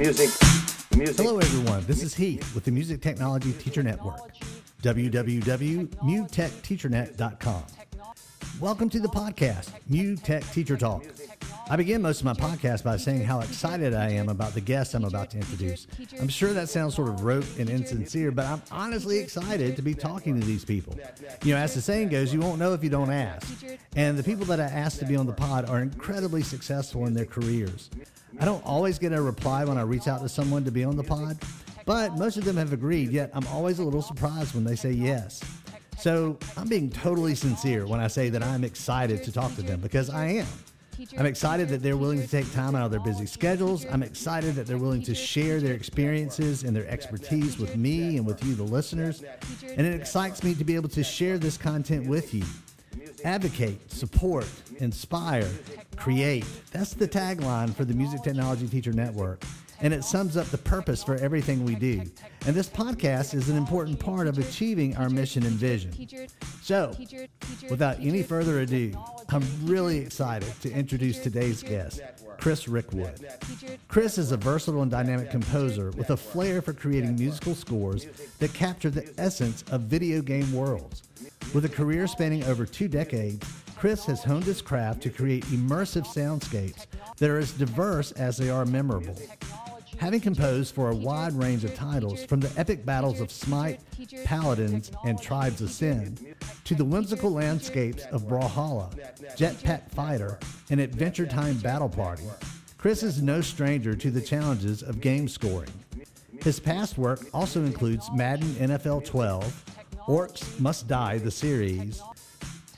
Music. Music. Hello, everyone. This is Heath with the Music Technology Teacher Network, www.mutechteachernet.com. Welcome to the podcast, Mu Tech Teacher Talk. I begin most of my podcast by saying how excited I am about the guest I'm about to introduce. I'm sure that sounds sort of rote and insincere, but I'm honestly excited to be talking to these people. You know, as the saying goes, you won't know if you don't ask. And the people that I asked to be on the pod are incredibly successful in their careers. I don't always get a reply when I reach out to someone to be on the pod, but most of them have agreed, yet I'm always a little surprised when they say yes. So I'm being totally sincere when I say that I'm excited to talk to them because I am. I'm excited that they're willing to take time out of their busy schedules. I'm excited that they're willing to share their experiences and their expertise with me and with you, the listeners. And it excites me to be able to share this content with you. Advocate, support, inspire, create. That's the tagline for the Music Technology Teacher Network. And it sums up the purpose for everything we do. And this podcast is an important part of achieving our mission and vision. So, without any further ado, I'm really excited to introduce today's guest, Chris Rickwood. Chris is a versatile and dynamic composer with a flair for creating musical scores that capture the essence of video game worlds. With a career spanning over two decades, Chris has honed his craft to create immersive soundscapes that are as diverse as they are memorable. Having composed for a wide range of titles, from the epic battles of Smite, Paladins, and Tribes: Ascend, to the whimsical landscapes of Brawlhalla, Jetpack Fighter, and Adventure Time Battle Party, Chris is no stranger to the challenges of game scoring. His past work also includes Madden NFL 12, Orcs Must Die, the series,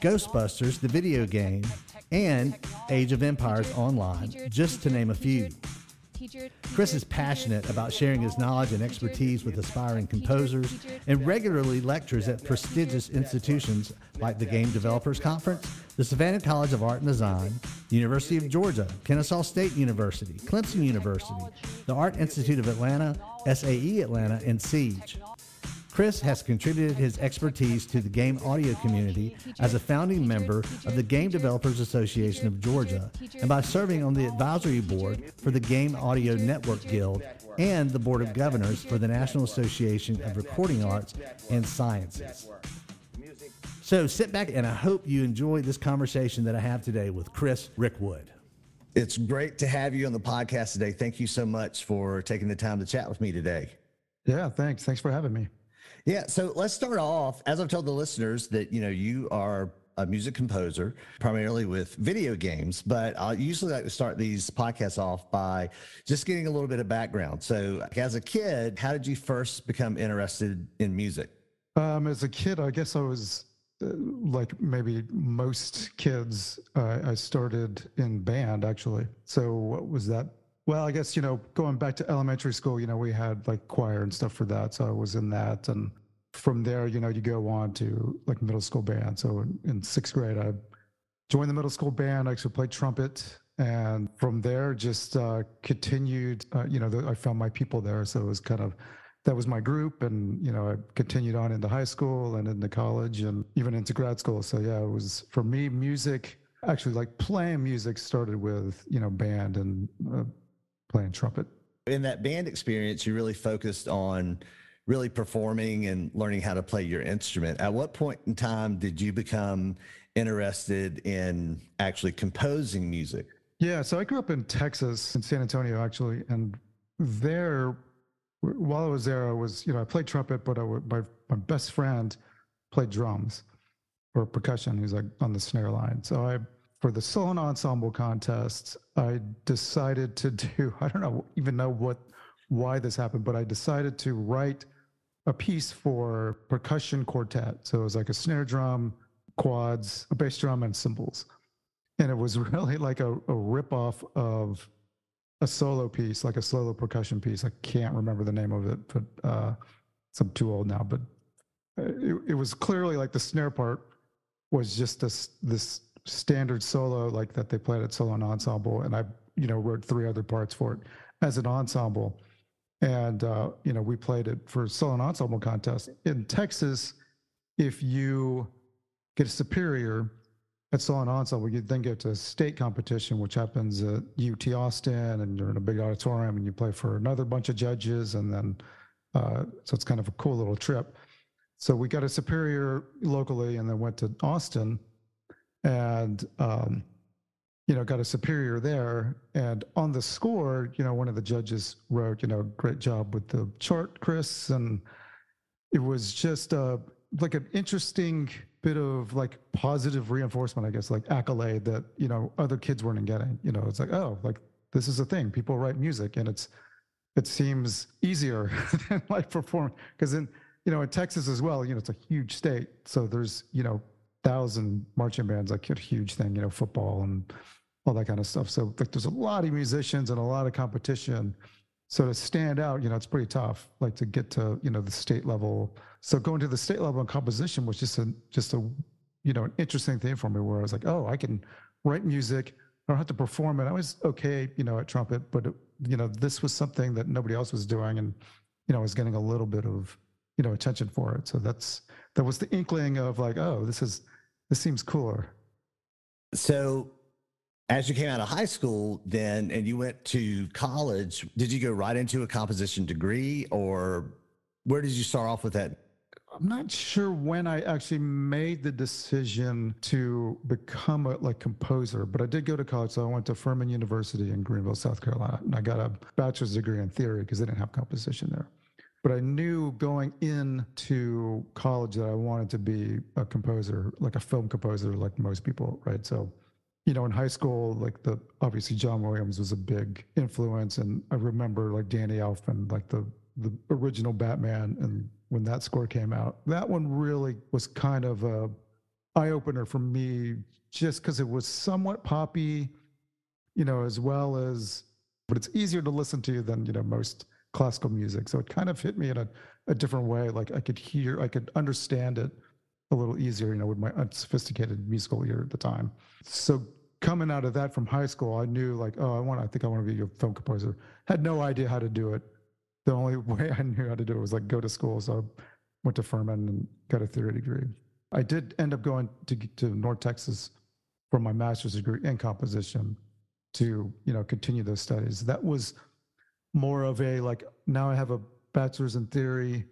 Ghostbusters, the video game, and Age of Empires Online, just to name a few. Chris is passionate about sharing his knowledge and expertise with aspiring composers and regularly lectures at prestigious institutions like the Game Developers Conference, the Savannah College of Art and Design, the University of Georgia, Kennesaw State University, Clemson University, the Art Institute of Atlanta, SAE Atlanta, and Siege. Chris has contributed his expertise to the game audio community as a founding member of the Game Developers Association of Georgia and by serving on the advisory board for the Game Audio Network Guild and the Board of Governors for the National Association of Recording Arts and Sciences. So sit back and I hope you enjoy this conversation that I have today with Chris Rickwood. It's great to have you on the podcast today. Thank you so much for taking the time to chat with me today. Yeah, thanks. Thanks for having me. Yeah. So let's start off. As I've told the listeners that, you know, you are a music composer, primarily with video games, but I usually like to start these podcasts off by just getting a little bit of background. So, as a kid, how did you first become interested in music? Um, as a kid, I guess I was uh, like maybe most kids. Uh, I started in band actually. So, what was that? Well, I guess, you know, going back to elementary school, you know, we had like choir and stuff for that. So I was in that. And from there, you know, you go on to like middle school band. So in, sixth grade, I joined the middle school band. I actually played trumpet. And from there, just uh, continued, uh, you know, the, I found my people there. So it was kind of, that was my group. And, you know, I continued on into high school and into college and even into grad school. So yeah, it was for me, music, actually like playing music started with, you know, band and uh, playing trumpet. In that band experience, you really focused on really performing and learning how to play your instrument. At what point in time did you become interested in actually composing music? Yeah, so I grew up in Texas, in San Antonio, actually, and there, while I was there, I was, you know, I played trumpet, but I, my my best friend played drums or percussion. He's like on the snare line. So I for the solo ensemble contest, I decided to do, I don't know, even know what, why this happened, but I decided to write a piece for percussion quartet. So it was like a snare drum, quads, a bass drum, and cymbals. And it was really like a, a rip off of a solo piece, like a solo percussion piece. I can't remember the name of it, but uh, I'm too old now. But uh, it, it was clearly like the snare part was just this this standard solo like that they played at solo and ensemble and i you know wrote three other parts for it as an ensemble and uh, you know we played it for solo and ensemble contest in texas if you get a superior at Solo and Ensemble, you then go to a state competition, which happens at UT Austin, and you're in a big auditorium and you play for another bunch of judges. And then, uh, so it's kind of a cool little trip. So we got a superior locally and then went to Austin and, um, you know, got a superior there. And on the score, you know, one of the judges wrote, you know, great job with the chart, Chris. And it was just a like an interesting bit of like positive reinforcement, I guess, like accolade that, you know, other kids weren't getting. You know, it's like, oh, like this is a thing. People write music and it's, it seems easier than like perform because in, you know, in Texas as well, you know, it's a huge state. So there's, you know, thousand marching bands, like a huge thing, you know, football and all that kind of stuff. So like there's a lot of musicians and a lot of competition. So to stand out, you know, it's pretty tough, like to get to, you know, the state level. So going to the state level in composition was just a just a, you know, an interesting thing for me where I was like, oh, I can write music. I don't have to perform it. I was okay, you know, at trumpet, but you know, this was something that nobody else was doing, and you know, I was getting a little bit of, you know, attention for it. So that's that was the inkling of like, oh, this is this seems cooler. So as you came out of high school then and you went to college did you go right into a composition degree or where did you start off with that? I'm not sure when i actually made the decision to become a like composer but i did go to college. So i went to furman university in greenville south carolina and i got a bachelor's degree in theory because they didn't have composition there but I knew going into college that I wanted to be a composer, like a film composer, like most people, right? So you know, in high school, like the obviously John Williams was a big influence, and I remember like Danny Elfman, like the the original Batman, and when that score came out, that one really was kind of a eye opener for me, just because it was somewhat poppy, you know, as well as, but it's easier to listen to than you know most classical music, so it kind of hit me in a, a different way. Like I could hear, I could understand it a little easier, you know, with my unsophisticated musical ear at the time. So coming out of that from high school, I knew like, oh, I want, I think I want to be a film composer. Had no idea how to do it. The only way I knew how to do it was like go to school. So I went to Furman and got a theory degree. I did end up going to to North Texas for my master's degree in composition to you know continue those studies. That was more of a like now I have a bachelor's in theory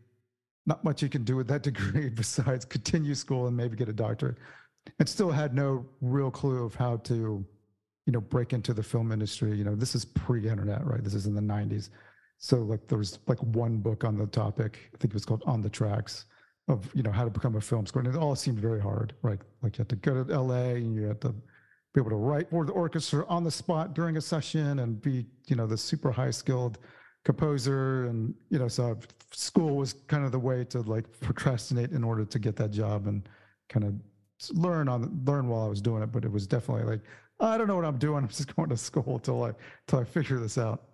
not much you can do with that degree besides continue school and maybe get a doctorate. And still had no real clue of how to, you know, break into the film industry. You know, this is pre-internet, right? This is in the 90s. So like there was like one book on the topic, I think it was called On the Tracks of, you know, how to become a film score. And it all seemed very hard, right? Like you had to go to LA and you had to be able to write for the orchestra on the spot during a session and be, you know, the super high skilled composer. And you know so school was kind of the way to like procrastinate in order to get that job and kind of learn on learn while I was doing it. But it was definitely like I don't know what I'm doing. I'm just going to school till I till I figure this out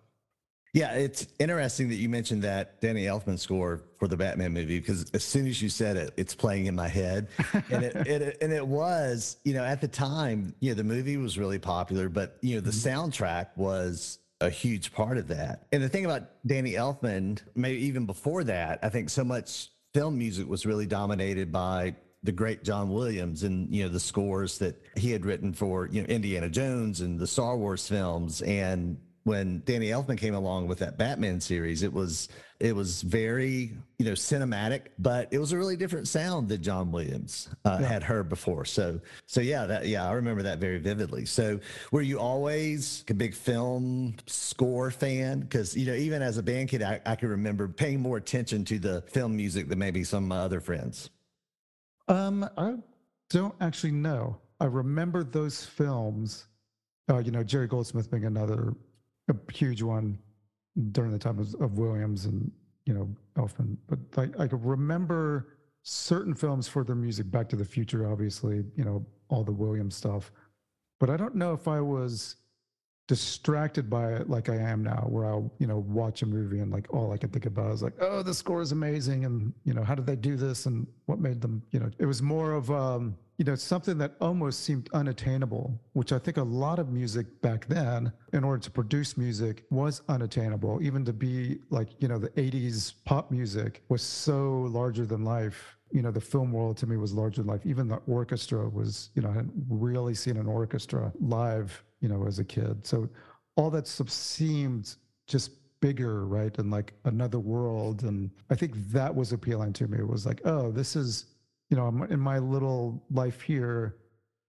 yeah, it's interesting that you mentioned that Danny Elfman score for the Batman movie because as soon as you said it, it's playing in my head, and it, it, and it was you know at the time you know the movie was really popular, but you know the mm-hmm. soundtrack was a huge part of that. And the thing about Danny Elfman, maybe even before that, I think so much film music was really dominated by the great John Williams and you know the scores that he had written for you know Indiana Jones and the Star Wars films and when Danny Elfman came along with that Batman series, it was it was very you know cinematic, but it was a really different sound that John Williams uh, yeah. had heard before. So so yeah, that yeah, I remember that very vividly. So were you always a big film score fan? Because you know even as a band kid, I, I can remember paying more attention to the film music than maybe some of my other friends. Um, I don't actually know. I remember those films. Uh, you know, Jerry Goldsmith being another a huge one during the time of, of Williams and you know Elfman. But I, I could remember certain films for their music. Back to the Future, obviously, you know all the Williams stuff. But I don't know if I was distracted by it like I am now, where I'll you know watch a movie and like all I can think about is like, oh, the score is amazing, and you know how did they do this, and what made them, you know, it was more of um, you know, something that almost seemed unattainable, which I think a lot of music back then, in order to produce music, was unattainable. Even to be like, you know, the 80s pop music was so larger than life you know, the film world to me was larger than life. Even the orchestra was, you know, I hadn't really seen an orchestra live, you know, as a kid. So all that seemed just bigger, right? And like another world. And I think that was appealing to me. It was like, oh, this is, you know, I'm in my little life here,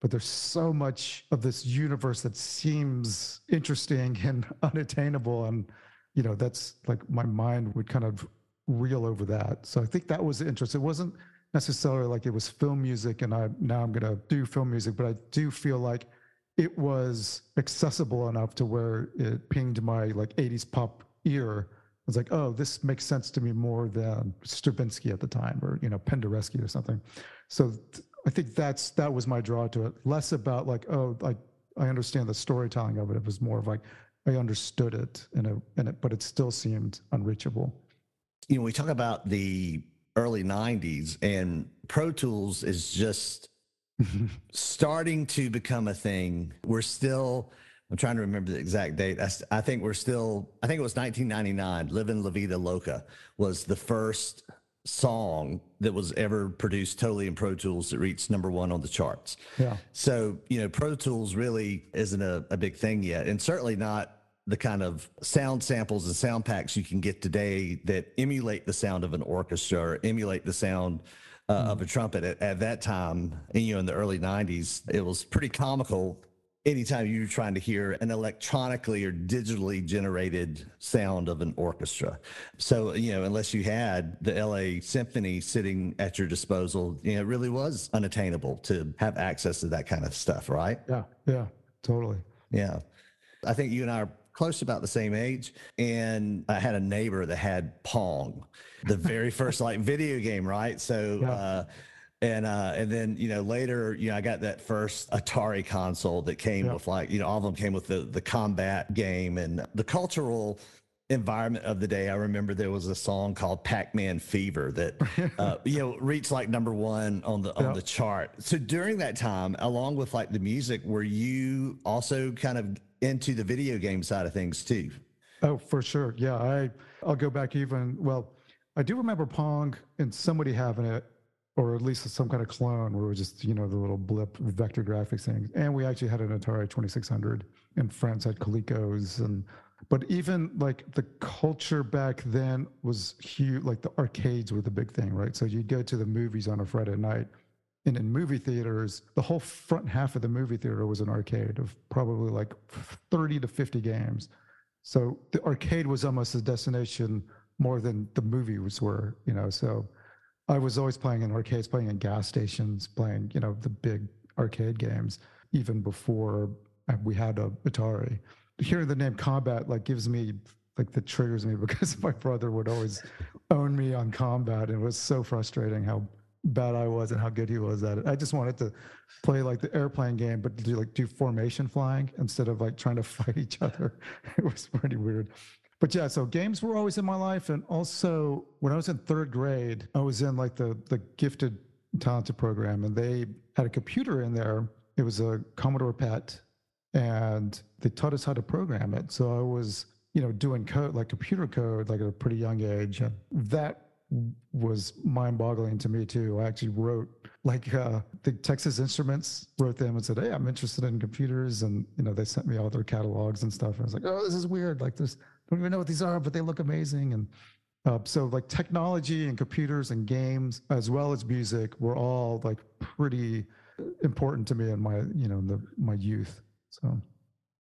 but there's so much of this universe that seems interesting and unattainable. And, you know, that's like my mind would kind of reel over that. So I think that was the interest. It wasn't necessarily like it was film music and I now I'm gonna do film music, but I do feel like it was accessible enough to where it pinged my like 80s pop ear. I was like, oh, this makes sense to me more than Stravinsky at the time or you know Penderecki or something. So th- I think that's that was my draw to it. Less about like, oh, I I understand the storytelling of it. It was more of like I understood it and it, and it but it still seemed unreachable you know, we talk about the early 90s and Pro Tools is just starting to become a thing. We're still, I'm trying to remember the exact date. I, I think we're still, I think it was 1999. Living La Vida Loca was the first song that was ever produced totally in Pro Tools that reached number one on the charts. Yeah. So, you know, Pro Tools really isn't a, a big thing yet, and certainly not the kind of sound samples and sound packs you can get today that emulate the sound of an orchestra or emulate the sound uh, mm. of a trumpet at, at that time and, you know in the early 90s it was pretty comical anytime you were trying to hear an electronically or digitally generated sound of an orchestra. So you know unless you had the la symphony sitting at your disposal you know it really was unattainable to have access to that kind of stuff right? Yeah yeah totally. Yeah. I think you and I are close about the same age. And I had a neighbor that had Pong, the very first like video game, right? So, yeah. uh, and uh, and then you know later you know I got that first Atari console that came yeah. with like you know all of them came with the the combat game and the cultural environment of the day. I remember there was a song called Pac-Man Fever that uh, you know reached like number one on the on the chart. So during that time, along with like the music, were you also kind of into the video game side of things too. Oh, for sure. Yeah, I I'll go back even well. I do remember Pong and somebody having it, or at least some kind of clone where it was just you know the little blip vector graphics thing. And we actually had an Atari 2600, and friends had Colecos and. But even like the culture back then was huge. Like the arcades were the big thing, right? So you'd go to the movies on a Friday night and in movie theaters, the whole front half of the movie theater was an arcade of probably like 30 to 50 games. So the arcade was almost a destination more than the movies were, you know. So I was always playing in arcades, playing in gas stations, playing, you know, the big arcade games, even before we had a Atari. Hearing the name Combat like gives me like that triggers me because my brother would always own me on Combat. It was so frustrating how bad I was and how good he was at it. I just wanted to play like the airplane game, but do like do formation flying instead of like trying to fight each other. It was pretty weird. But yeah, so games were always in my life. And also when I was in third grade, I was in like the the gifted talented program and they had a computer in there. It was a Commodore PET and they taught us how to program it. So I was, you know, doing code like computer code like at a pretty young age. And that was mind-boggling to me too. I actually wrote like uh, the Texas Instruments wrote them and said, "Hey, I'm interested in computers," and you know they sent me all their catalogs and stuff. And I was like, "Oh, this is weird. Like this, don't even know what these are, but they look amazing." And uh, so like technology and computers and games as well as music were all like pretty important to me in my you know the my youth. So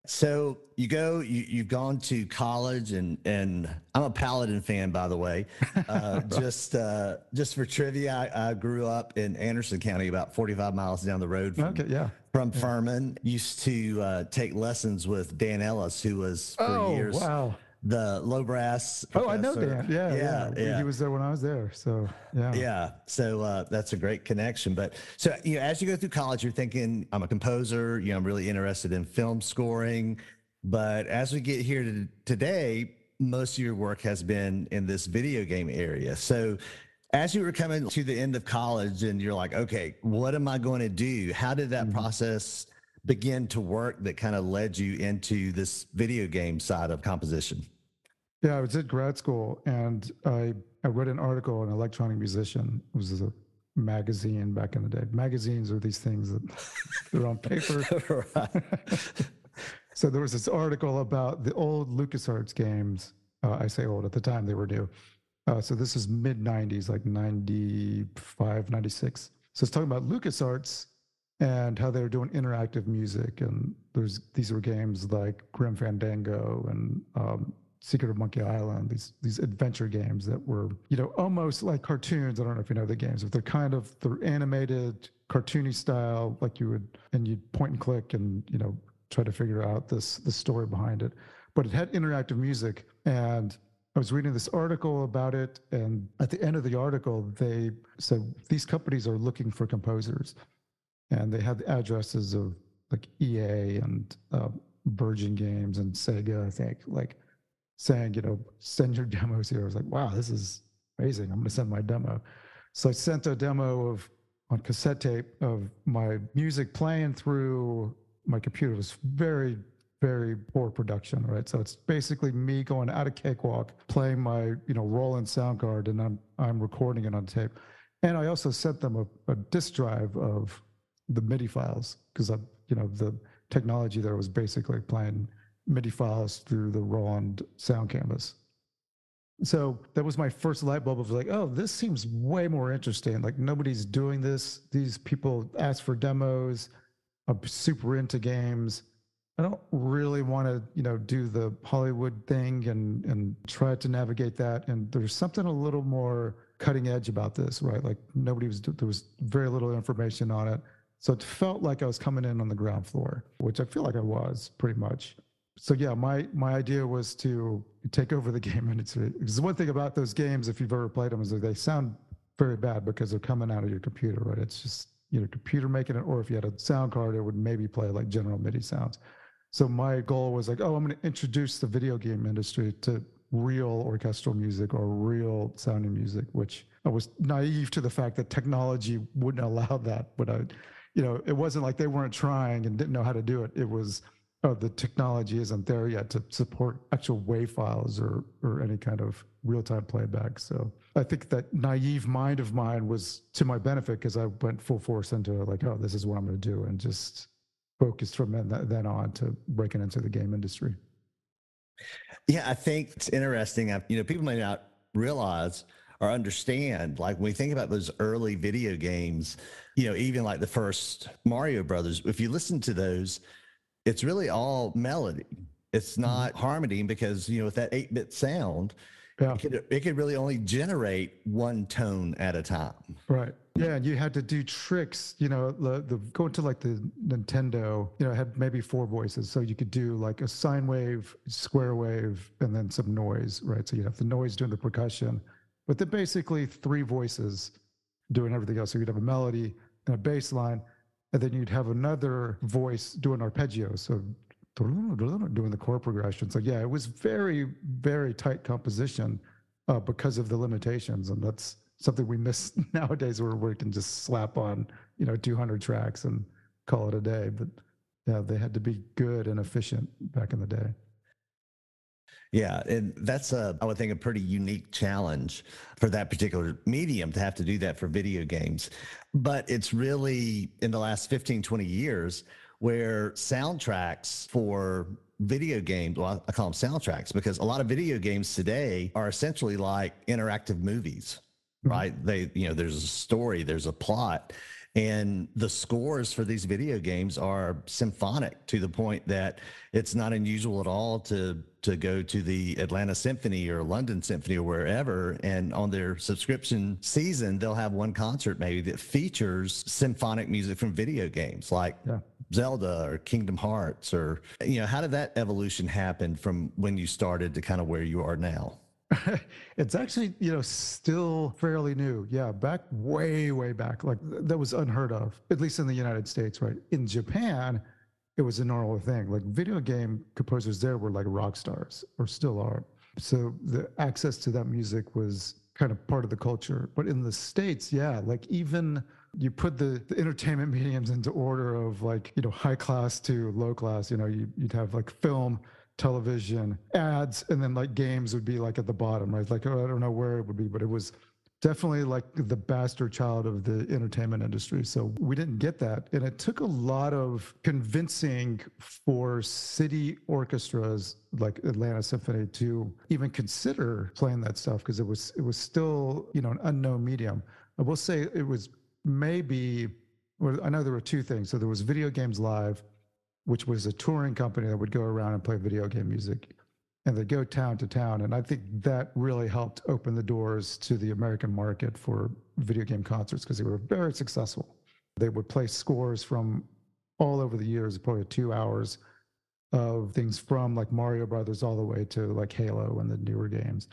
so you go, you, you've gone to college, and and I'm a Paladin fan, by the way. Uh, just uh, just for trivia, I, I, grew up in Anderson County, about 45 miles down the road. From, okay, yeah. From yeah. Furman, used to uh, take lessons with Dan Ellis, who was for oh, years. Wow the low brass. Professor. Oh, I know Dan. Yeah, yeah, yeah, yeah, He was there when I was there. So yeah. Yeah. So uh, that's a great connection. But so you know, as you go through college, you're thinking, I'm a composer. You know, I'm really interested in film scoring. But as we get here to today, most of your work has been in this video game area. So as you were coming to the end of college and you're like, okay, what am I going to do? How did that mm-hmm. process begin to work that kind of led you into this video game side of composition? Yeah, I was at grad school and I, I read an article, an electronic musician, it was a magazine back in the day. Magazines are these things that they're on paper. so there was this article about the old LucasArts games. Uh, I say old at the time they were new. Uh, so this is mid 90s, like 95, 96. So it's talking about LucasArts and how they were doing interactive music. And there's these were games like Grim Fandango and um, Secret of Monkey Island, these these adventure games that were, you know, almost like cartoons. I don't know if you know the games, but they're kind of they're animated, cartoony style, like you would and you'd point and click and, you know, try to figure out this the story behind it. But it had interactive music. And I was reading this article about it, and at the end of the article, they said these companies are looking for composers, and they had the addresses of like EA and uh, Virgin Games and Sega, I think, like saying, you know, send your demos here. I was like, wow, this is amazing. I'm going to send my demo. So I sent a demo of on cassette tape of my music playing through my computer. It was very, very poor production, right? So it's basically me going out of Cakewalk, playing my, you know, Roland sound card, and I'm I'm recording it on tape. And I also sent them a, a disk drive of the MIDI files because you know, the technology there was basically playing MIDI files through the Roland sound canvas. So that was my first light bulb of like, oh, this seems way more interesting. Like nobody's doing this. These people ask for demos. I'm super into games. I don't really want to, you know, do the Hollywood thing and and try to navigate that. And there's something a little more cutting edge about this, right? Like nobody was there was very little information on it. So it felt like I was coming in on the ground floor, which I feel like I was pretty much so yeah, my my idea was to take over the game industry. Because one thing about those games, if you've ever played them, is that they sound very bad because they're coming out of your computer, right? It's just you know computer making it, or if you had a sound card, it would maybe play like general MIDI sounds. So my goal was like, oh, I'm going to introduce the video game industry to real orchestral music or real sounding music, which I was naive to the fact that technology wouldn't allow that. But I, you know, it wasn't like they weren't trying and didn't know how to do it. It was oh, the technology isn't there yet to support actual WAV files or or any kind of real time playback. So I think that naive mind of mine was to my benefit because I went full force into like, oh, this is what I'm going to do, and just focused from then on to breaking into the game industry. Yeah, I think it's interesting. You know, people may not realize or understand like when we think about those early video games you know even like the first mario brothers if you listen to those it's really all melody. It's mm-hmm. not mm-hmm. harmony because you know with that eight bit sound, yeah. it, could, it could really only generate one tone at a time. Right. Yeah, and you had to do tricks. You know, the, the going to like the Nintendo. You know, had maybe four voices, so you could do like a sine wave, square wave, and then some noise. Right. So you have the noise doing the percussion, but then basically three voices doing everything else. So you'd have a melody and a bass line and then you'd have another voice doing arpeggios, so doing the chord progression. So yeah, it was very, very tight composition uh, because of the limitations, and that's something we miss nowadays, where we can just slap on you know 200 tracks and call it a day. But yeah, they had to be good and efficient back in the day. Yeah, and that's a I would think a pretty unique challenge for that particular medium to have to do that for video games. But it's really in the last 15 20 years where soundtracks for video games, well, I call them soundtracks because a lot of video games today are essentially like interactive movies, mm-hmm. right? They, you know, there's a story, there's a plot. And the scores for these video games are symphonic to the point that it's not unusual at all to to go to the Atlanta Symphony or London Symphony or wherever, and on their subscription season, they'll have one concert maybe that features symphonic music from video games like yeah. Zelda or Kingdom Hearts, or you know, how did that evolution happen from when you started to kind of where you are now? it's actually you know still fairly new yeah back way way back like that was unheard of at least in the united states right in japan it was a normal thing. Like video game composers there were like rock stars or still are. So the access to that music was kind of part of the culture. But in the States, yeah, like even you put the, the entertainment mediums into order of like, you know, high class to low class, you know, you, you'd have like film, television, ads, and then like games would be like at the bottom, right? Like, I don't know where it would be, but it was definitely like the bastard child of the entertainment industry. So we didn't get that. And it took a lot of convincing for city orchestras like Atlanta Symphony to even consider playing that stuff because it was it was still, you know, an unknown medium. I will say it was maybe well, I know there were two things. So there was Video Games Live, which was a touring company that would go around and play video game music and they go town to town. And I think that really helped open the doors to the American market for video game concerts because they were very successful. They would play scores from all over the years, probably two hours of things from like Mario Brothers all the way to like Halo and the newer games.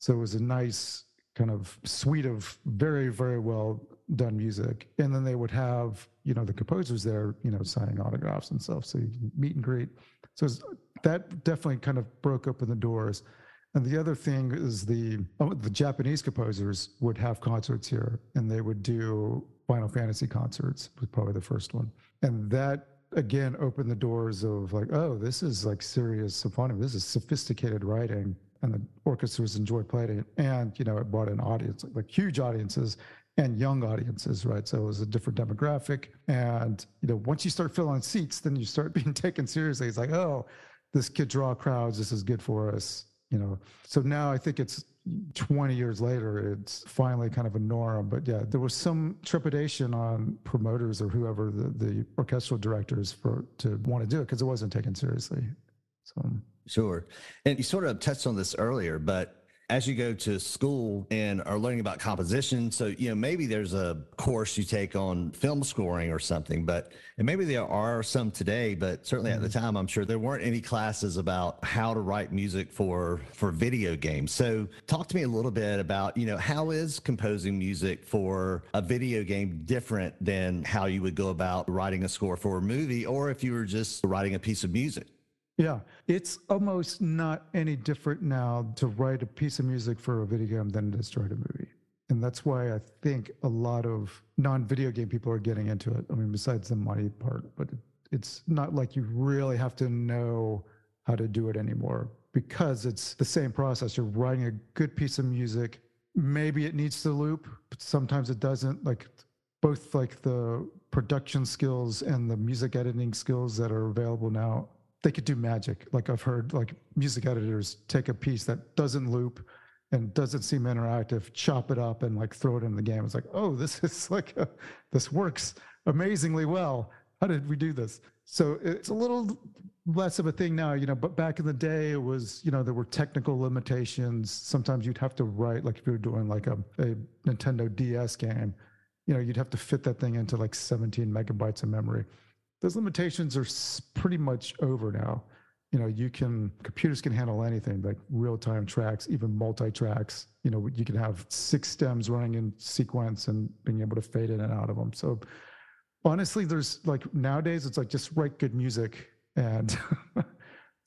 So it was a nice kind of suite of very, very well done music. And then they would have, you know, the composers there, you know, signing autographs and stuff. So you meet and greet. So that definitely kind of broke open the doors. And the other thing is the oh, the Japanese composers would have concerts here, and they would do Final Fantasy concerts. Was probably the first one, and that again opened the doors of like, oh, this is like serious symphonic. This is sophisticated writing, and the orchestras enjoy playing it. And you know, it brought an audience, like huge audiences, and young audiences, right? So it was a different demographic. And, you know, once you start filling seats, then you start being taken seriously. It's like, oh, this could draw crowds. This is good for us, you know. So now I think it's 20 years later, it's finally kind of a norm. But yeah, there was some trepidation on promoters or whoever the, the orchestral directors for to want to do it because it wasn't taken seriously. So sure. And you sort of touched on this earlier, but as you go to school and are learning about composition so you know maybe there's a course you take on film scoring or something but and maybe there are some today but certainly mm-hmm. at the mm-hmm. time i'm sure there weren't any classes about how to write music for for video games so talk to me a little bit about you know how is composing music for a video game different than how you would go about writing a score for a movie or if you were just writing a piece of music yeah, it's almost not any different now to write a piece of music for a video game than it is to write a movie. And that's why I think a lot of non video game people are getting into it. I mean, besides the money part, but it's not like you really have to know how to do it anymore because it's the same process. You're writing a good piece of music. Maybe it needs to loop, but sometimes it doesn't. Like both like the production skills and the music editing skills that are available now they could do magic. Like I've heard like music editors take a piece that doesn't loop and doesn't seem interactive, chop it up and like throw it in the game. It's like, oh, this is like a, this works amazingly well. How did we do this? So it's a little less of a thing now, you know, but back in the day it was, you know, there were technical limitations. Sometimes you'd have to write, like if you were doing like a, a Nintendo DS game, you know, you'd have to fit that thing into like 17 megabytes of memory those limitations are pretty much over now. You know, you can computers can handle anything like real-time tracks, even multi-tracks. You know, you can have six stems running in sequence and being able to fade in and out of them. So honestly, there's like nowadays it's like just write good music and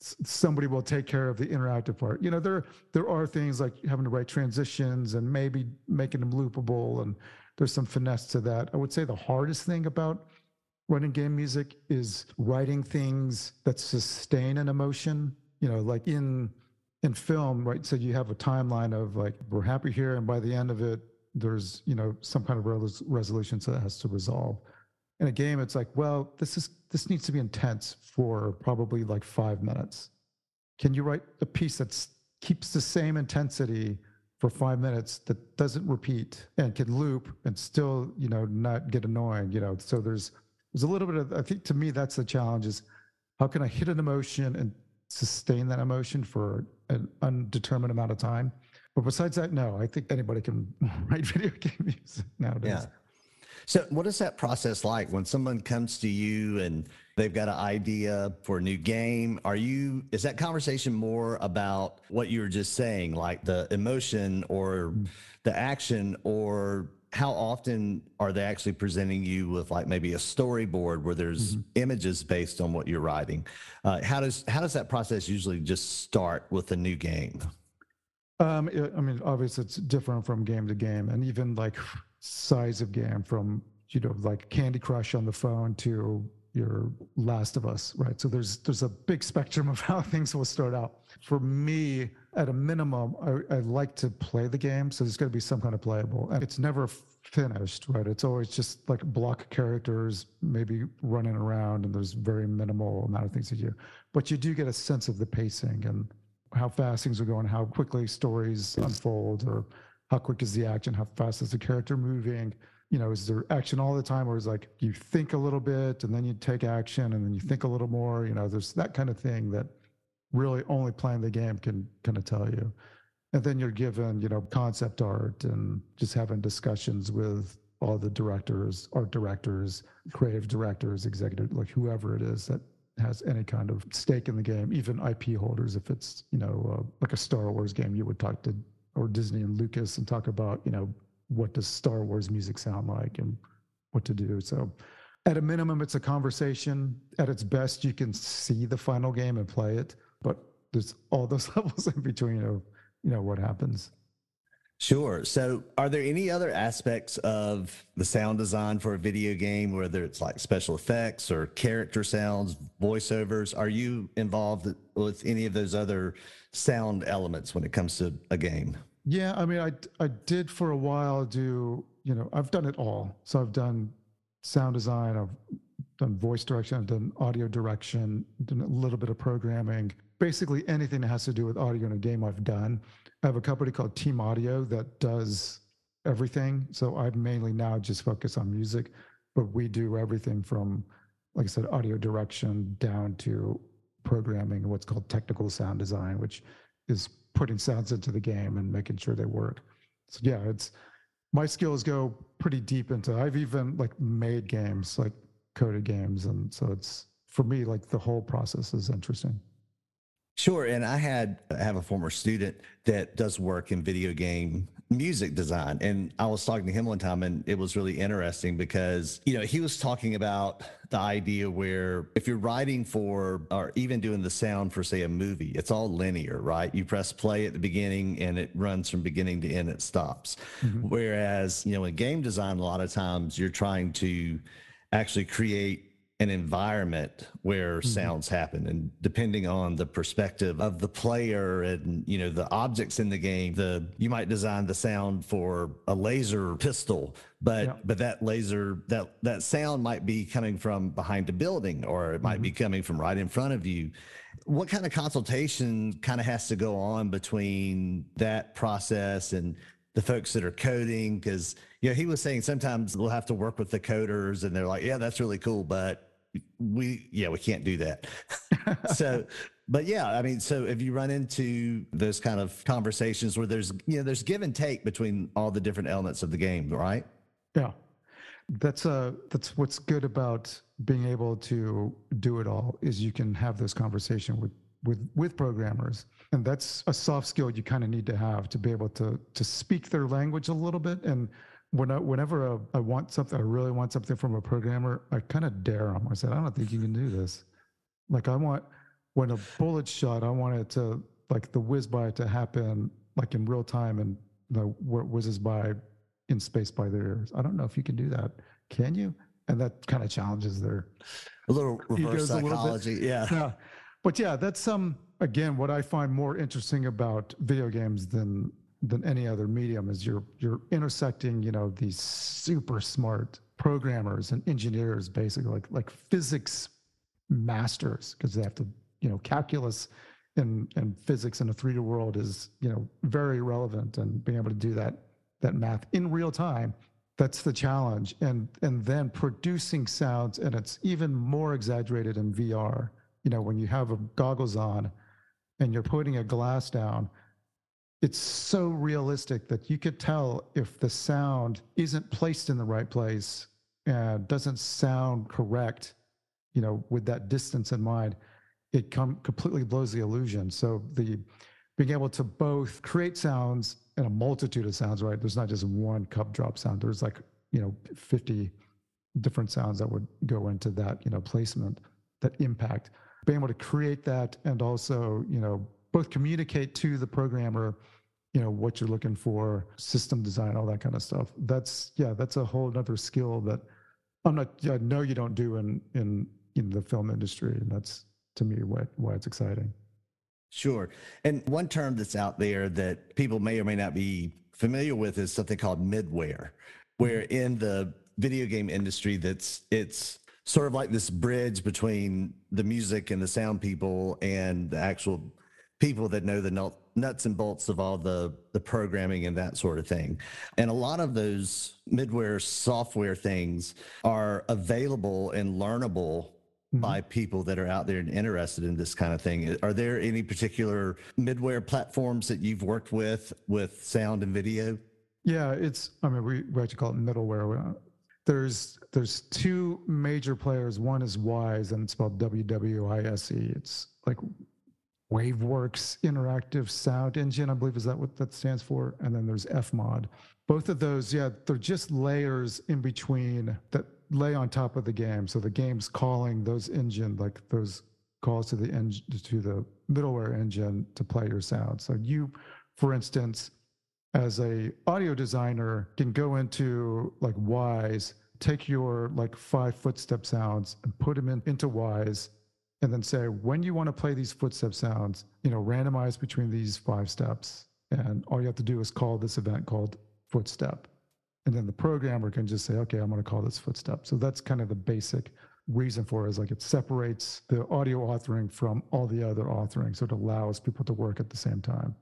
somebody will take care of the interactive part. You know, there there are things like having to write transitions and maybe making them loopable and there's some finesse to that. I would say the hardest thing about writing game music is writing things that sustain an emotion. You know like in in film right so you have a timeline of like we're happy here and by the end of it there's you know some kind of res- resolution that has to resolve. In a game it's like well this is this needs to be intense for probably like five minutes. Can you write a piece that keeps the same intensity for five minutes that doesn't repeat and can loop and still you know not get annoying you know? So there's there's a little bit of, I think to me, that's the challenge is how can I hit an emotion and sustain that emotion for an undetermined amount of time? But besides that, no, I think anybody can write video game music nowadays. Yeah. So, what is that process like when someone comes to you and they've got an idea for a new game? Are you, is that conversation more about what you were just saying, like the emotion or the action, or how often are they actually presenting you with like maybe a storyboard where there's mm-hmm. images based on what you're writing uh, how does how does that process usually just start with a new game um, i mean obviously it's different from game to game and even like size of game from you know like candy crush on the phone to your Last of Us, right? So there's there's a big spectrum of how things will start out. For me, at a minimum, I, I like to play the game, so there's got to be some kind of playable, and it's never finished, right? It's always just like block characters, maybe running around, and there's very minimal amount of things to do. But you do get a sense of the pacing and how fast things are going, how quickly stories unfold, or how quick is the action, how fast is the character moving you know, is there action all the time, or is like you think a little bit and then you take action and then you think a little more? You know, there's that kind of thing that really only playing the game can kind of tell you. And then you're given, you know, concept art and just having discussions with all the directors, art directors, creative directors, executive, like whoever it is that has any kind of stake in the game, even IP holders. If it's, you know, uh, like a Star Wars game, you would talk to, or Disney and Lucas and talk about, you know, what does Star Wars music sound like and what to do. So at a minimum, it's a conversation. At its best, you can see the final game and play it, but there's all those levels in between of, you know, what happens. Sure. So, are there any other aspects of the sound design for a video game, whether it's like special effects or character sounds, voiceovers? Are you involved with any of those other sound elements when it comes to a game? Yeah, I mean, I I did for a while do you know I've done it all. So I've done sound design, I've done voice direction, I've done audio direction, done a little bit of programming. Basically, anything that has to do with audio in a game, I've done. I have a company called Team Audio that does everything. So I mainly now just focus on music, but we do everything from, like I said, audio direction down to programming, what's called technical sound design, which is putting sounds into the game and making sure they work. So yeah, it's my skills go pretty deep into. I've even like made games, like coded games, and so it's for me like the whole process is interesting. Sure, and I had I have a former student that does work in video game music design, and I was talking to him one time, and it was really interesting because you know he was talking about the idea where if you're writing for or even doing the sound for say a movie, it's all linear, right? You press play at the beginning, and it runs from beginning to end. It stops. Mm-hmm. Whereas you know in game design, a lot of times you're trying to actually create an environment where mm-hmm. sounds happen and depending on the perspective of the player and you know the objects in the game the you might design the sound for a laser pistol but yeah. but that laser that that sound might be coming from behind a building or it might mm-hmm. be coming from right in front of you what kind of consultation kind of has to go on between that process and the folks that are coding because you know he was saying sometimes we'll have to work with the coders and they're like yeah that's really cool but we yeah we can't do that. So but yeah i mean so if you run into those kind of conversations where there's you know there's give and take between all the different elements of the game right? Yeah. That's uh that's what's good about being able to do it all is you can have this conversation with with with programmers. And that's a soft skill you kind of need to have to be able to to speak their language a little bit and when I, whenever I, I, want something, I really want something from a programmer, I kind of dare them. I said, I don't think you can do this. Like I want, when a bullet shot, I want it to, like the whiz by to happen like in real time and the whizzes by in space by their ears. I don't know if you can do that. Can you? And that kind of challenges their a little reverse psychology. Yeah. yeah. But yeah, that's um again what I find more interesting about video games than than any other medium is you're you're intersecting you know these super smart programmers and engineers basically like like physics masters because they have to you know calculus and and physics in a 3D world is you know very relevant and being able to do that that math in real time that's the challenge. And and then producing sounds and it's even more exaggerated in VR you know when you have a goggles on and you're putting a glass down it's so realistic that you could tell if the sound isn't placed in the right place and doesn't sound correct, you know, with that distance in mind, it com- completely blows the illusion. So the being able to both create sounds and a multitude of sounds, right? There's not just one cup drop sound. There's like, you know, 50 different sounds that would go into that, you know, placement, that impact. Being able to create that and also, you know, both communicate to the programmer you know what you're looking for system design all that kind of stuff that's yeah that's a whole other skill that i'm not i know you don't do in in in the film industry, and that's to me why why it's exciting. Sure. And one term that's out there that people may or may not be familiar with is something called middleware, where mm-hmm. in the video game industry that's it's sort of like this bridge between the music and the sound people and the actual people that know the nuts and bolts of all the the programming and that sort of thing. And a lot of those midware software things are available and learnable mm-hmm. by people that are out there and interested in this kind of thing. Are there any particular midware platforms that you've worked with with sound and video? Yeah, it's I mean we, we actually call it middleware there's there's two major players. One is Wwise and it's spelled W W I S E. It's like WaveWorks Interactive Sound Engine, I believe is that what that stands for. And then there's FMOD. Both of those, yeah, they're just layers in between that lay on top of the game. So the game's calling those engine like those calls to the engine to the middleware engine to play your sound. So you, for instance, as a audio designer can go into like Wwise, take your like five footstep sounds and put them in, into Wwise, and then say when you want to play these footstep sounds, you know, randomize between these five steps, and all you have to do is call this event called footstep, and then the programmer can just say, okay, I'm going to call this footstep. So that's kind of the basic reason for it is like it separates the audio authoring from all the other authoring, so it allows people to work at the same time.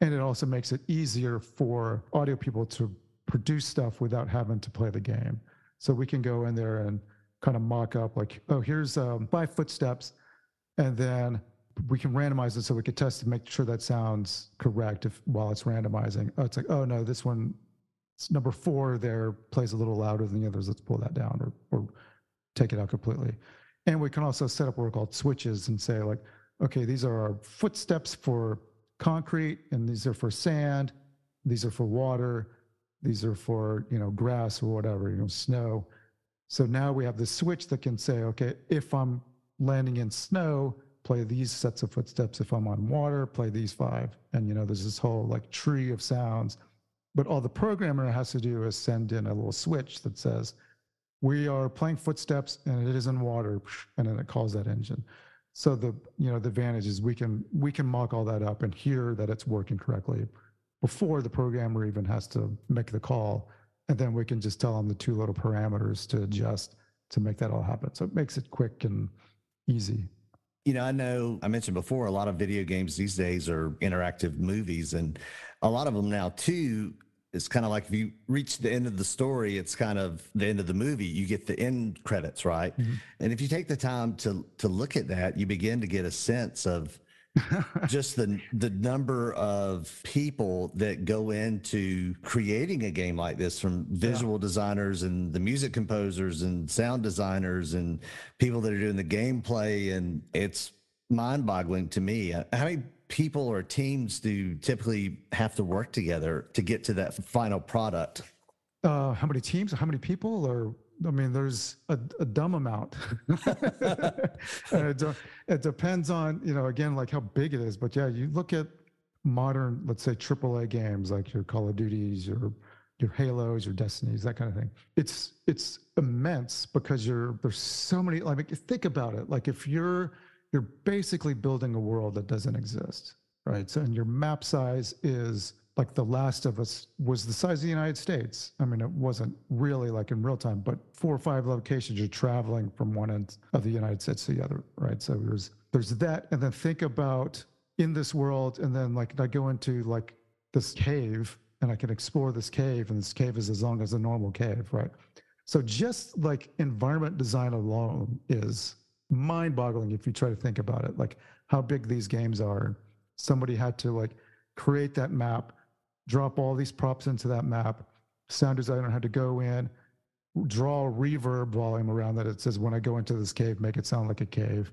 And it also makes it easier for audio people to produce stuff without having to play the game. So we can go in there and kind of mock up like, oh, here's um, five footsteps. And then we can randomize it so we can test to make sure that sounds correct if while it's randomizing. Oh, it's like, oh no, this one number four there plays a little louder than the others. Let's pull that down or, or take it out completely. And we can also set up what are called switches and say like, okay, these are our footsteps for concrete and these are for sand these are for water these are for you know grass or whatever you know snow so now we have the switch that can say okay if i'm landing in snow play these sets of footsteps if i'm on water play these five. And you know there's this whole like tree of sounds. But all the programmer has to do is send in a little switch that says we are playing footsteps and it is in water and then it calls that engine. So the you know the advantage is we can we can mock all that up and hear that it's working correctly before the programmer even has to make the call, and then we can just tell them the two little parameters to adjust to make that all happen. So it makes it quick and easy. You know, I know I mentioned before a lot of video games these days are interactive movies, and a lot of them now too it's kind of like if you reach the end of the story, it's kind of the end of the movie. You get the end credits, right? Mm-hmm. And if you take the time to to look at that, you begin to get a sense of just the the number of people that go into creating a game like this from visual yeah. designers and the music composers and sound designers and people that are doing the gameplay and it's mind-boggling to me how many people or teams do typically have to work together to get to that final product? Uh, how many teams? How many people? Or I mean, there's a, a dumb amount. it, it depends on you know again like how big it is. But yeah, you look at modern, let's say AAA games like your Call of Duties, your your Halos, your Destinies, that kind of thing. It's it's immense because you're there's so many. Like think about it. Like if you're you're basically building a world that doesn't exist, right? So, and your map size is like The Last of Us was the size of the United States. I mean, it wasn't really like in real time, but four or five locations you're traveling from one end of the United States to the other, right? So there's there's that, and then think about in this world, and then like I go into like this cave, and I can explore this cave, and this cave is as long as a normal cave, right? So just like environment design alone is mind boggling if you try to think about it, like how big these games are. Somebody had to like create that map, drop all these props into that map. Sound designer had to go in, draw reverb volume around that. It says, when I go into this cave, make it sound like a cave.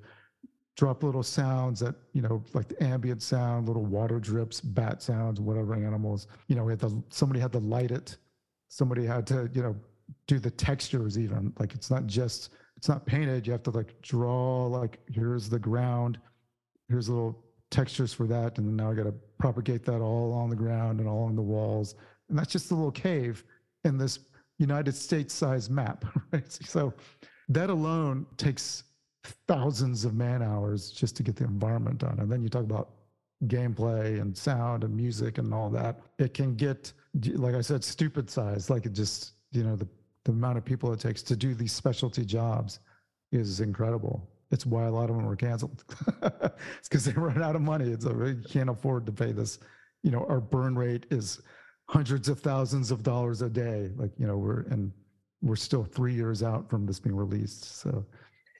Drop little sounds that, you know, like the ambient sound, little water drips, bat sounds, whatever animals. You know, we had to, somebody had to light it. Somebody had to, you know, do the textures even. Like it's not just it's not painted. You have to like draw like here's the ground, here's a little textures for that, and now I got to propagate that all along the ground and all on the walls, and that's just a little cave in this United States size map, right? So that alone takes thousands of man hours just to get the environment done. And then you talk about gameplay and sound and music and all that. It can get, like I said, stupid size. Like it just, you know, the, the amount of people it takes to do these specialty jobs is incredible. It's why a lot of them were canceled. it's because they run out of money. It's a, you can't afford to pay this. You know, our burn rate is hundreds of thousands of dollars a day. Like, you know, we're, and we're still three years out from this being released. So,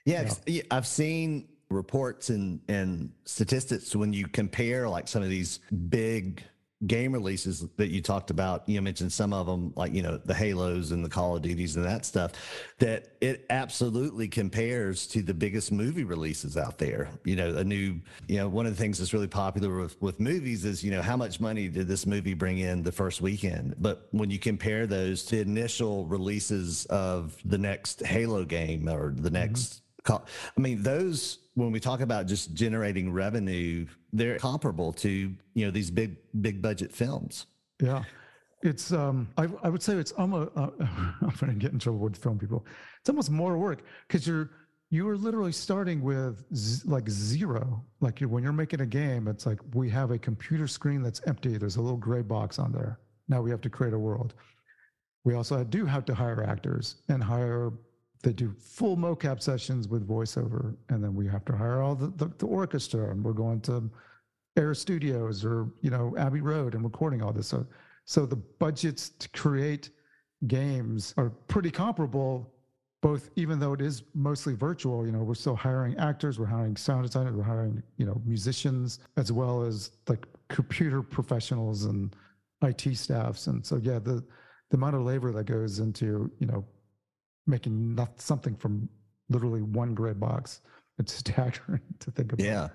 yeah, yeah. I've seen reports and and statistics when you compare like some of these big game releases that you talked about you mentioned some of them like you know the halos and the call of duties and that stuff that it absolutely compares to the biggest movie releases out there you know a new you know one of the things that's really popular with, with movies is you know how much money did this movie bring in the first weekend but when you compare those to initial releases of the next halo game or the mm-hmm. next mm-hmm. I mean, those when we talk about just generating revenue, they're comparable to you know these big big budget films. Yeah, it's um, I, I would say it's almost uh, I'm going to get in trouble with film people. It's almost more work because you're you are literally starting with z- like zero. Like you, when you're making a game, it's like we have a computer screen that's empty. There's a little gray box on there. Now we have to create a world. We also do have to hire actors and hire they do full mocap sessions with voiceover and then we have to hire all the, the, the, orchestra and we're going to air studios or you know abbey road and recording all this. So so the budgets to create games are pretty comparable both even though it is mostly virtual you know we're still hiring actors we're hiring sound designers we're hiring you know musicians as well as like computer professionals and it staffs. And so yeah the the amount of labor that goes into you know making not, something from literally one gray box. It's staggering to think about. Yeah.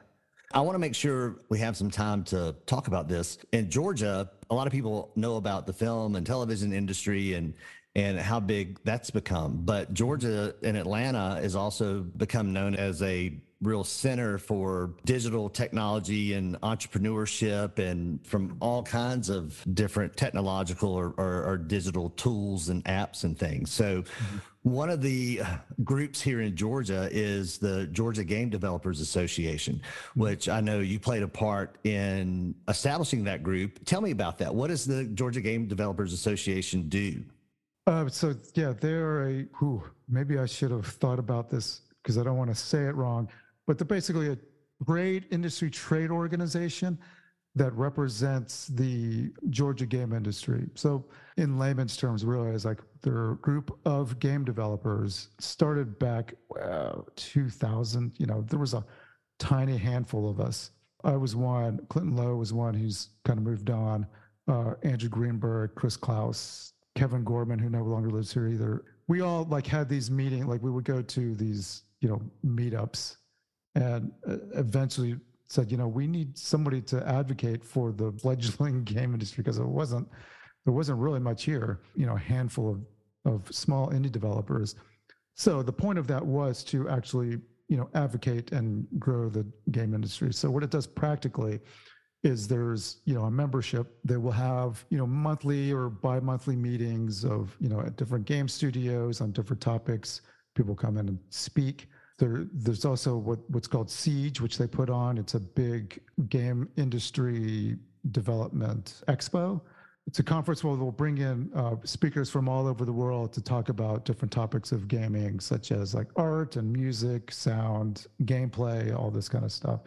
I want to make sure we have some time to talk about this. In Georgia, a lot of people know about the film and television industry and and how big that's become. But Georgia and Atlanta is also become known as a real center for digital technology and entrepreneurship and from all kinds of different technological or, or, or digital tools and apps and things. So one of the groups here in Georgia is the Georgia Game Developers Association, which I know you played a part in establishing that group. Tell me about that. What does the Georgia Game Developers Association do? Uh, so yeah, they're a who maybe I should have thought about this because I don't want to say it wrong but they're basically a trade industry trade organization that represents the Georgia game industry. So, in layman's terms, really, is like a group of game developers started back well, 2000. You know, there was a tiny handful of us. I was one. Clinton Lowe was one who's kind of moved on. Uh, Andrew Greenberg, Chris Klaus, Kevin Gorman, who no longer lives here either. We all like had these meetings. Like we would go to these, you know, meetups and uh, eventually said, you know, we need somebody to advocate for the fledgling game industry because it wasn't there wasn't really much here. You know, a handful of of small indie developers. So the point of that was to actually you know advocate and grow the game industry. So what it does practically is there's you know a membership that will have you know monthly or bi-monthly meetings of you know at different game studios on different topics people come in and speak there, there's also what, what's called Siege, which they put on. It's a big game industry development expo. It's a conference where they'll bring in uh, speakers from all over the world to talk about different topics of gaming, such as like art and music, sound, gameplay, all this kind of stuff.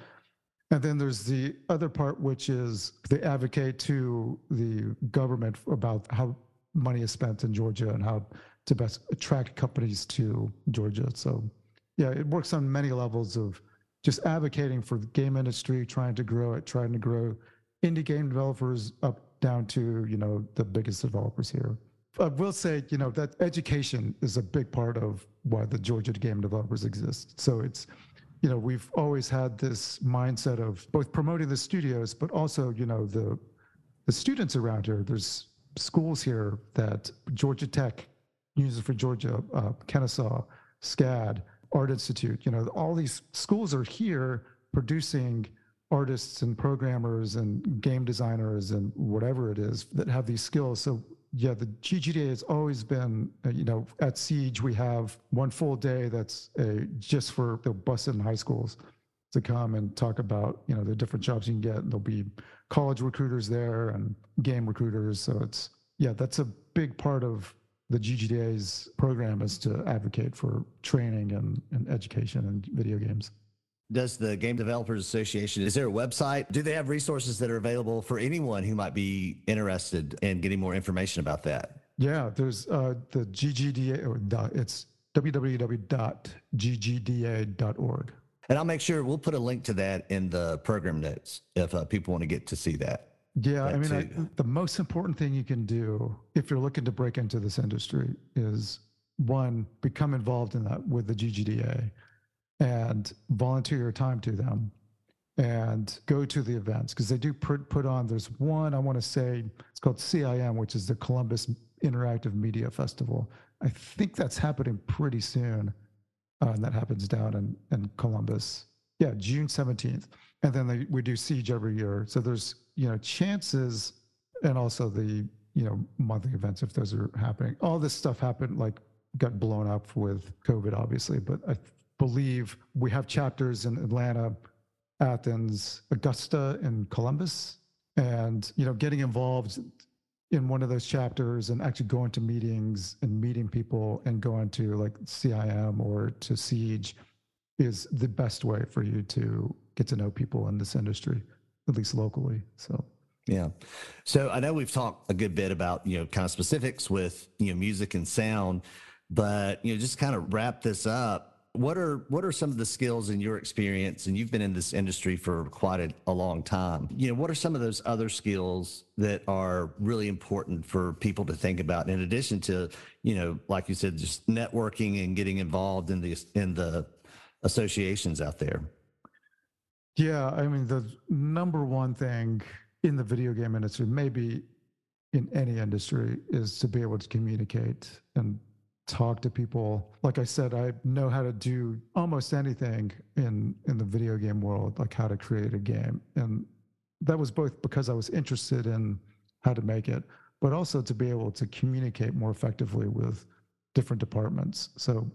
And then there's the other part, which is they advocate to the government about how money is spent in Georgia and how to best attract companies to Georgia. So yeah, it works on many levels of just advocating for the game industry, trying to grow it, trying to grow indie game developers up down to you know the biggest developers here. I will say, you know, that education is a big part of why the Georgia game developers exist. So it's, you know, we've always had this mindset of both promoting the studios, but also, you know, the the students around here. There's schools here that Georgia Tech, uses for Georgia, uh, Kennesaw, SCAD, Art Institute. You know, all these schools are here producing artists and programmers and game designers and whatever it is that have these skills. So yeah, the GGDA has always been, uh, you know, at Siege, we have one full day that's a, just for the busted in high schools to come and talk about, you know, the different jobs you can get. There'll be college recruiters there and game recruiters. So it's, yeah, that's a big part of the GGDA's program is to advocate for training and, and education and video games. Does the Game Developers Association, is there a website? Do they have resources that are available for anyone who might be interested in getting more information about that? Yeah, there's uh, the GGDA, or it's www.ggda.org. And I'll make sure we'll put a link to that in the program notes if uh, people want to get to see that. Yeah, I mean, I, the most important thing you can do if you're looking to break into this industry is one, become involved in that with the GGDA and volunteer your time to them and go to the events because they do put, put on there's one i want to say it's called cim which is the columbus interactive media festival. I think that's happening pretty soon uh, and that happens down in, in columbus. Yeah june 17th and then they, we do siege every year. So there's you know chances and also the you know monthly events if those are happening. All this stuff happened like got blown up with covid obviously but i believe we have chapters in Atlanta, Athens, Augusta, and Columbus. And, you know, getting involved in one of those chapters and actually going to meetings and meeting people and going to like CIM or to Siege is the best way for you to get to know people in this industry, at least locally. So yeah. So I know we've talked a good bit about, you know, kind of specifics with, you know, music and sound, but, you know, just kind of wrap this up what are what are some of the skills in your experience and you've been in this industry for quite a, a, long time you know what are some of those other skills that are really important for people to think about in addition to you know like you said just networking and getting involved in the in the associations out there? Yeah i mean the number one thing in the video game industry maybe in any industry is to be able to communicate and talk to people. Like I said, I know how to do almost anything in in the video game world, like how to create a game. And that was both because I was interested in how to make it, but also to be able to communicate more effectively with different departments. So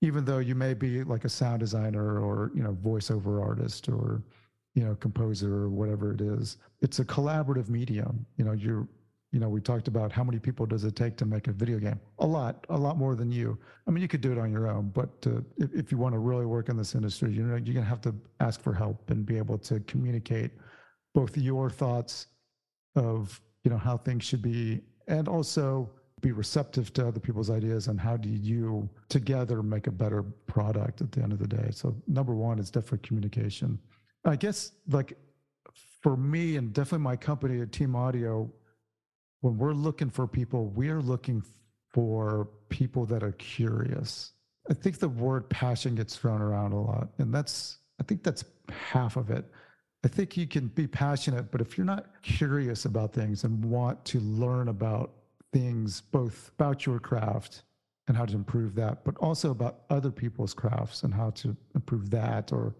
even though you may be like a sound designer or, you know, voiceover artist or you know, composer or whatever it is, it's a collaborative medium. You know, you're you know, we talked about how many people does it take to make a video game? A lot, a lot more than you. I mean, you could do it on your own, but uh, if, if you want to really work in this industry, you know, you're going to have to ask for help and be able to communicate both your thoughts of, you know, how things should be, and also be receptive to other people's ideas and how do you together make a better product at the end of the day. So number one is definitely communication. I guess like for me and definitely my company at Team Audio, when we're looking for people, we're looking for people that are curious. I think the word passion gets thrown around a lot, and that's I think that's half of it. I think you can be passionate, but if you're not curious about things and want to learn about things, both about your craft and how to improve that, but also about other people's crafts and how to improve that, or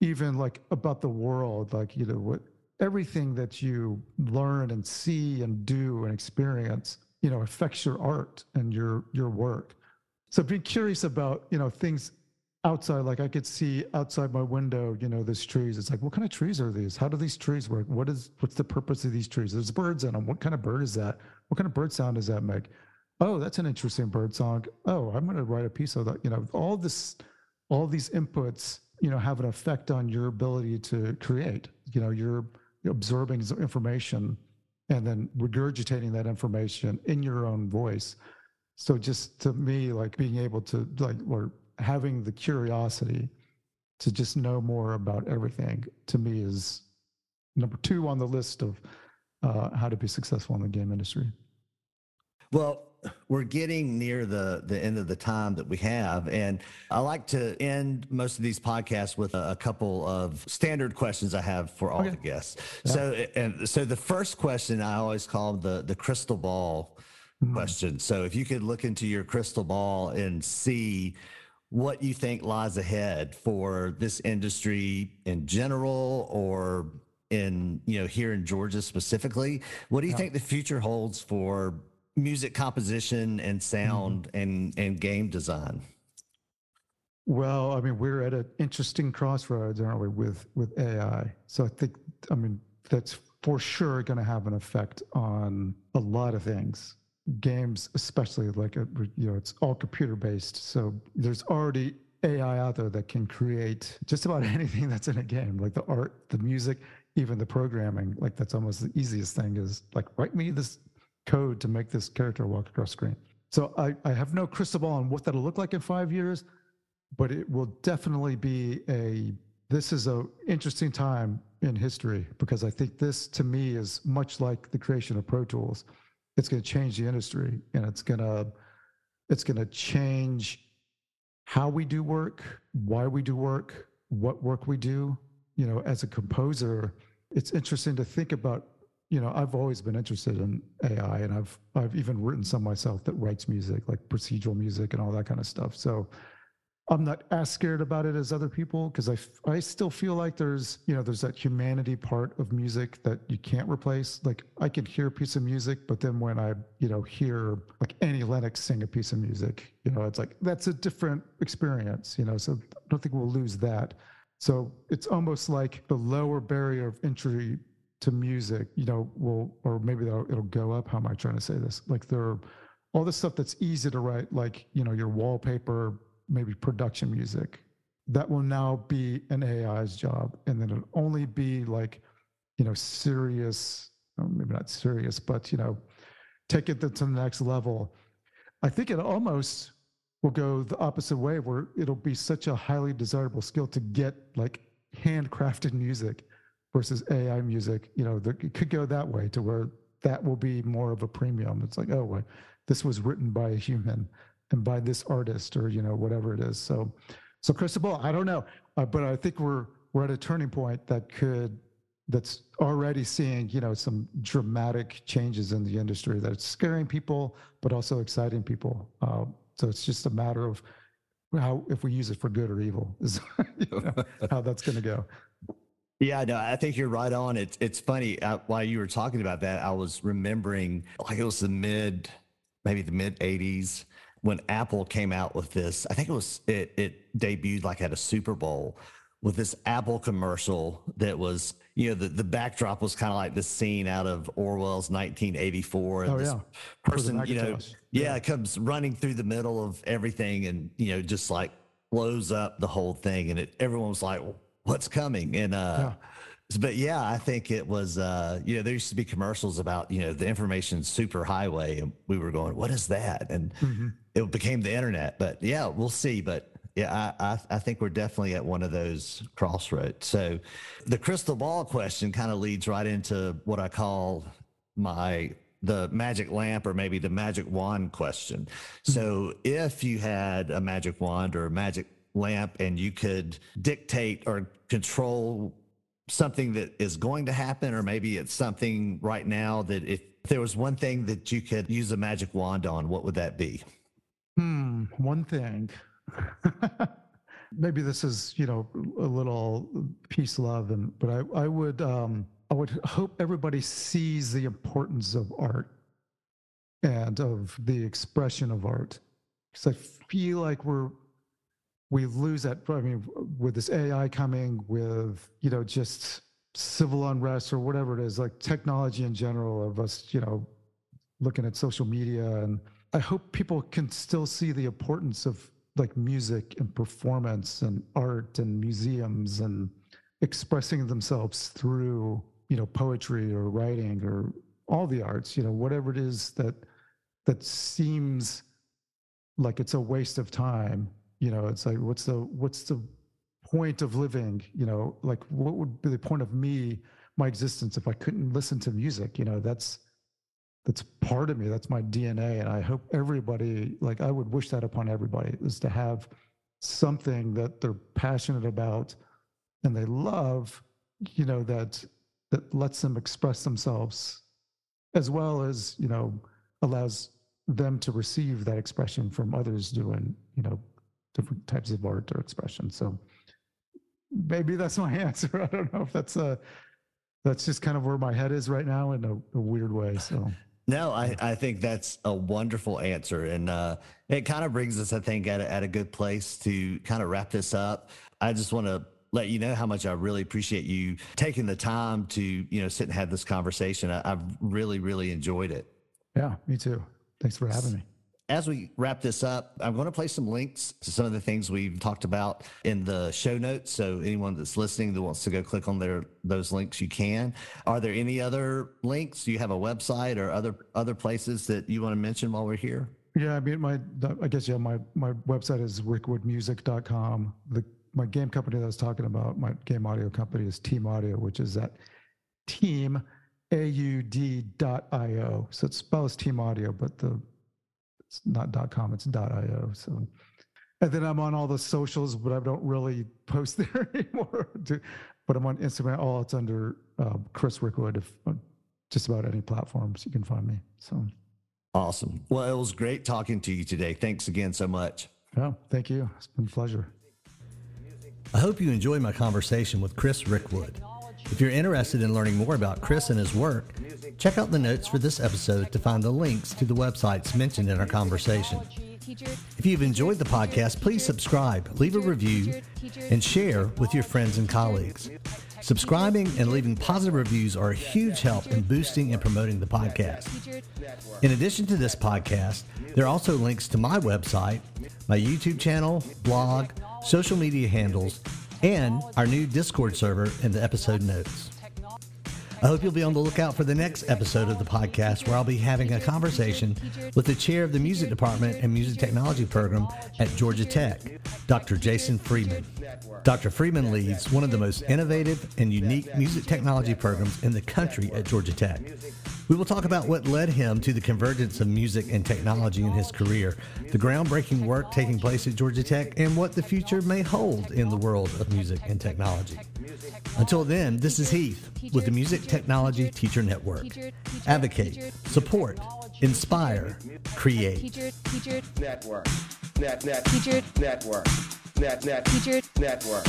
even like about the world, like, you know, what everything that you learn and see and do and experience you know affects your art and your your work. So be curious about you know things outside. Like i could see outside my window you know there's trees. It's like what kind of trees are these? How do these trees work? What is what's the purpose of these trees? There's birds in them. What kind of bird is that? What kind of bird sound does that make? Oh that's an interesting bird song. Oh i'm going to write a piece of that. You know all this all these inputs you know have an effect on your ability to create. You know your absorbing information and then regurgitating that information in your own voice. So just to me, like being able to like or having the curiosity to just know more about everything to me is number two on the list of uh, how to be successful in the game industry. Well, we're getting near the the end of the time that we have and i like to end most of these podcasts with a, a couple of standard questions i have for all okay. the guests yeah. so and so the first question i always call the the crystal ball mm-hmm. question so if you could look into your crystal ball and see what you think lies ahead for this industry in general or in you know here in Georgia specifically. What do you yeah. think the future holds for music composition and sound mm-hmm. and and game design? Well, I mean, we're at an interesting crossroads, aren't we, with with AI? So I think, I mean, that's for sure going to have an effect on a lot of things. Games, especially like a, you know, it's all computer based. So there's already AI out there that can create just about anything that's in a game, like the art, the music, even the programming. Like that's almost the easiest thing is like write me this code to make this character walk across screen. So I, I have no crystal ball on what that'll look like in five years but it will definitely be a this is a interesting time in history because I think this to me is much like the creation of Pro Tools. It's going to change the industry and it's going to it's going to change how we do work, why we do work, what work we do. You know, as a composer, it's interesting to think about. You know, I've always been interested in AI, and I've I've even written some myself that writes music, like procedural music and all that kind of stuff. So I'm not as scared about it as other people because I, I still feel like there's, you know, there's that humanity part of music that you can't replace. Like I can hear a piece of music, but then when I, you know, hear like Annie Lennox sing a piece of music, you know, it's like that's a different experience, you know, so I don't think we'll lose that. So it's almost like the lower barrier of entry to music, you know, will, or maybe it'll go up. How am I trying to say this? Like there are all the stuff that's easy to write, like, you know, your wallpaper, maybe production music. That will now be an AI's job. And then it'll only be like, you know, serious, maybe not serious, but, you know, take it to the next level. I think it almost will go the opposite way where it'll be such a highly desirable skill to get like handcrafted music versus AI music. You know, it could go that way to where that will be more of a premium. It's like, oh, this was written by a human and by this artist or you know whatever it is so so crystal i don't know uh, but i think we're we're at a turning point that could that's already seeing you know some dramatic changes in the industry that's scaring people but also exciting people uh, so it's just a matter of how if we use it for good or evil is you know, how that's going to go yeah, no, I think you're right on. It's it's funny. Uh, while you were talking about that, I was remembering like it was the mid, maybe the mid '80s, when Apple came out with this, I think it was it it debuted like at a Super Bowl with this Apple commercial that was, you know, the, the backdrop was kind of like this scene out of Orwell's 1984. And oh, this yeah. person, you know, yeah, yeah, comes running through the middle of everything and, you know, just like blows up the whole thing. And it, everyone was like, what's coming? And, uh, yeah but yeah, I think it was, uh, you know, there used to be commercials about, you know, the information super highway. And we were going, what is that? And mm-hmm. it became the internet. But yeah, we'll see. But yeah, I, I, I, think we're definitely at one of those crossroads. So the crystal ball question kind of leads right into what I call my the magic lamp or maybe the magic wand question. Mm-hmm. So if you had a magic wand or a magic lamp and you could dictate or control something that is going to happen, or maybe it's something right now that if there was one thing that you could use a magic wand on, what would that be? Hmm, one thing. maybe this is, you know, a little peace love and but I, I would um I would hope everybody sees the importance of art and of the expression of art. Because I feel like we're we lose that. I mean, with this AI coming, with you know, just civil unrest or whatever it is, like technology in general, of us, you know, looking at social media, and I hope people can still see the importance of like music and performance and art and museums and expressing themselves through you know poetry or writing or all the arts you know whatever it is that that seems like it's a waste of time you know it's like what's the what's the point of living? You know like what would be the point of me my existence if i couldn't listen to music? You know that's that's part of me. That's my dna and i hope everybody like i would wish that upon everybody is to have something that they're passionate about and they love you know that that lets them express themselves as well as you know allows them to receive that expression from others doing you know different types of art or expression. So maybe that's my answer. I don't know if that's a that's just kind of where my head is right now in a, a weird way. So. No, I, I think that's a wonderful answer. And uh, it kind of brings us, I think, at a, at a good place to kind of wrap this up. I just want to let you know how much I really appreciate you taking the time to, you know, sit and have this conversation. I, I've really, really enjoyed it. Yeah, me too. Thanks for having me as we wrap this up, I'm going to place some links to some of the things we've talked about in the show notes. So anyone that's listening that wants to go click on their those links, you can. Are there any other links? Do you have a website or other other places that you want to mention while we're here? Yeah, I mean, my I guess yeah, my my website is rickwoodmusic.com. The my game company that I was talking about, my game audio company is Team Audio, which is at team aud.io. So it spells Team Audio, but the it's not .com, it's .io. So, and then I'm on all the socials, but I don't really post there anymore. but I'm on Instagram. All it's under uh, Chris Rickwood. If uh, just about any platforms you can find me. So awesome. Well, it was great talking to you today. Thanks again so much. Yeah, thank you. It's been a pleasure. I hope you enjoyed my conversation with Chris Rickwood. If you're interested in learning more about Chris and his work, check out the notes for this episode to find the links to the websites mentioned in our conversation. If you've enjoyed the podcast, please subscribe, leave a review, and share with your friends and colleagues. Subscribing and leaving positive reviews are a huge help in boosting and promoting the podcast. In addition to this podcast, there are also links to my website, my YouTube channel, blog, social media handles, and our new Discord server in the episode notes. I hope you'll be on the lookout for the next episode of the podcast where I'll be having a conversation with the chair of the music department and music technology program at Georgia Tech, Dr. Jason Freeman. Dr. Freeman leads one of the most innovative and unique music technology programs in the country at Georgia Tech. We will talk about what led him to the convergence of music and technology in his career, the groundbreaking work taking place at Georgia Tech, and what the future may hold in the world of music and technology. Until then, this is Heath with the Music Technology Teacher Network. Advocate, support, inspire, create. teacher Network. Net, net, teacher network. Net, net, teacher network.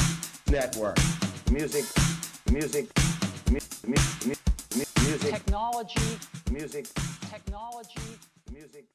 Network. Music, music, mu, mu, mu, music. Technology. Music. Technology. Music.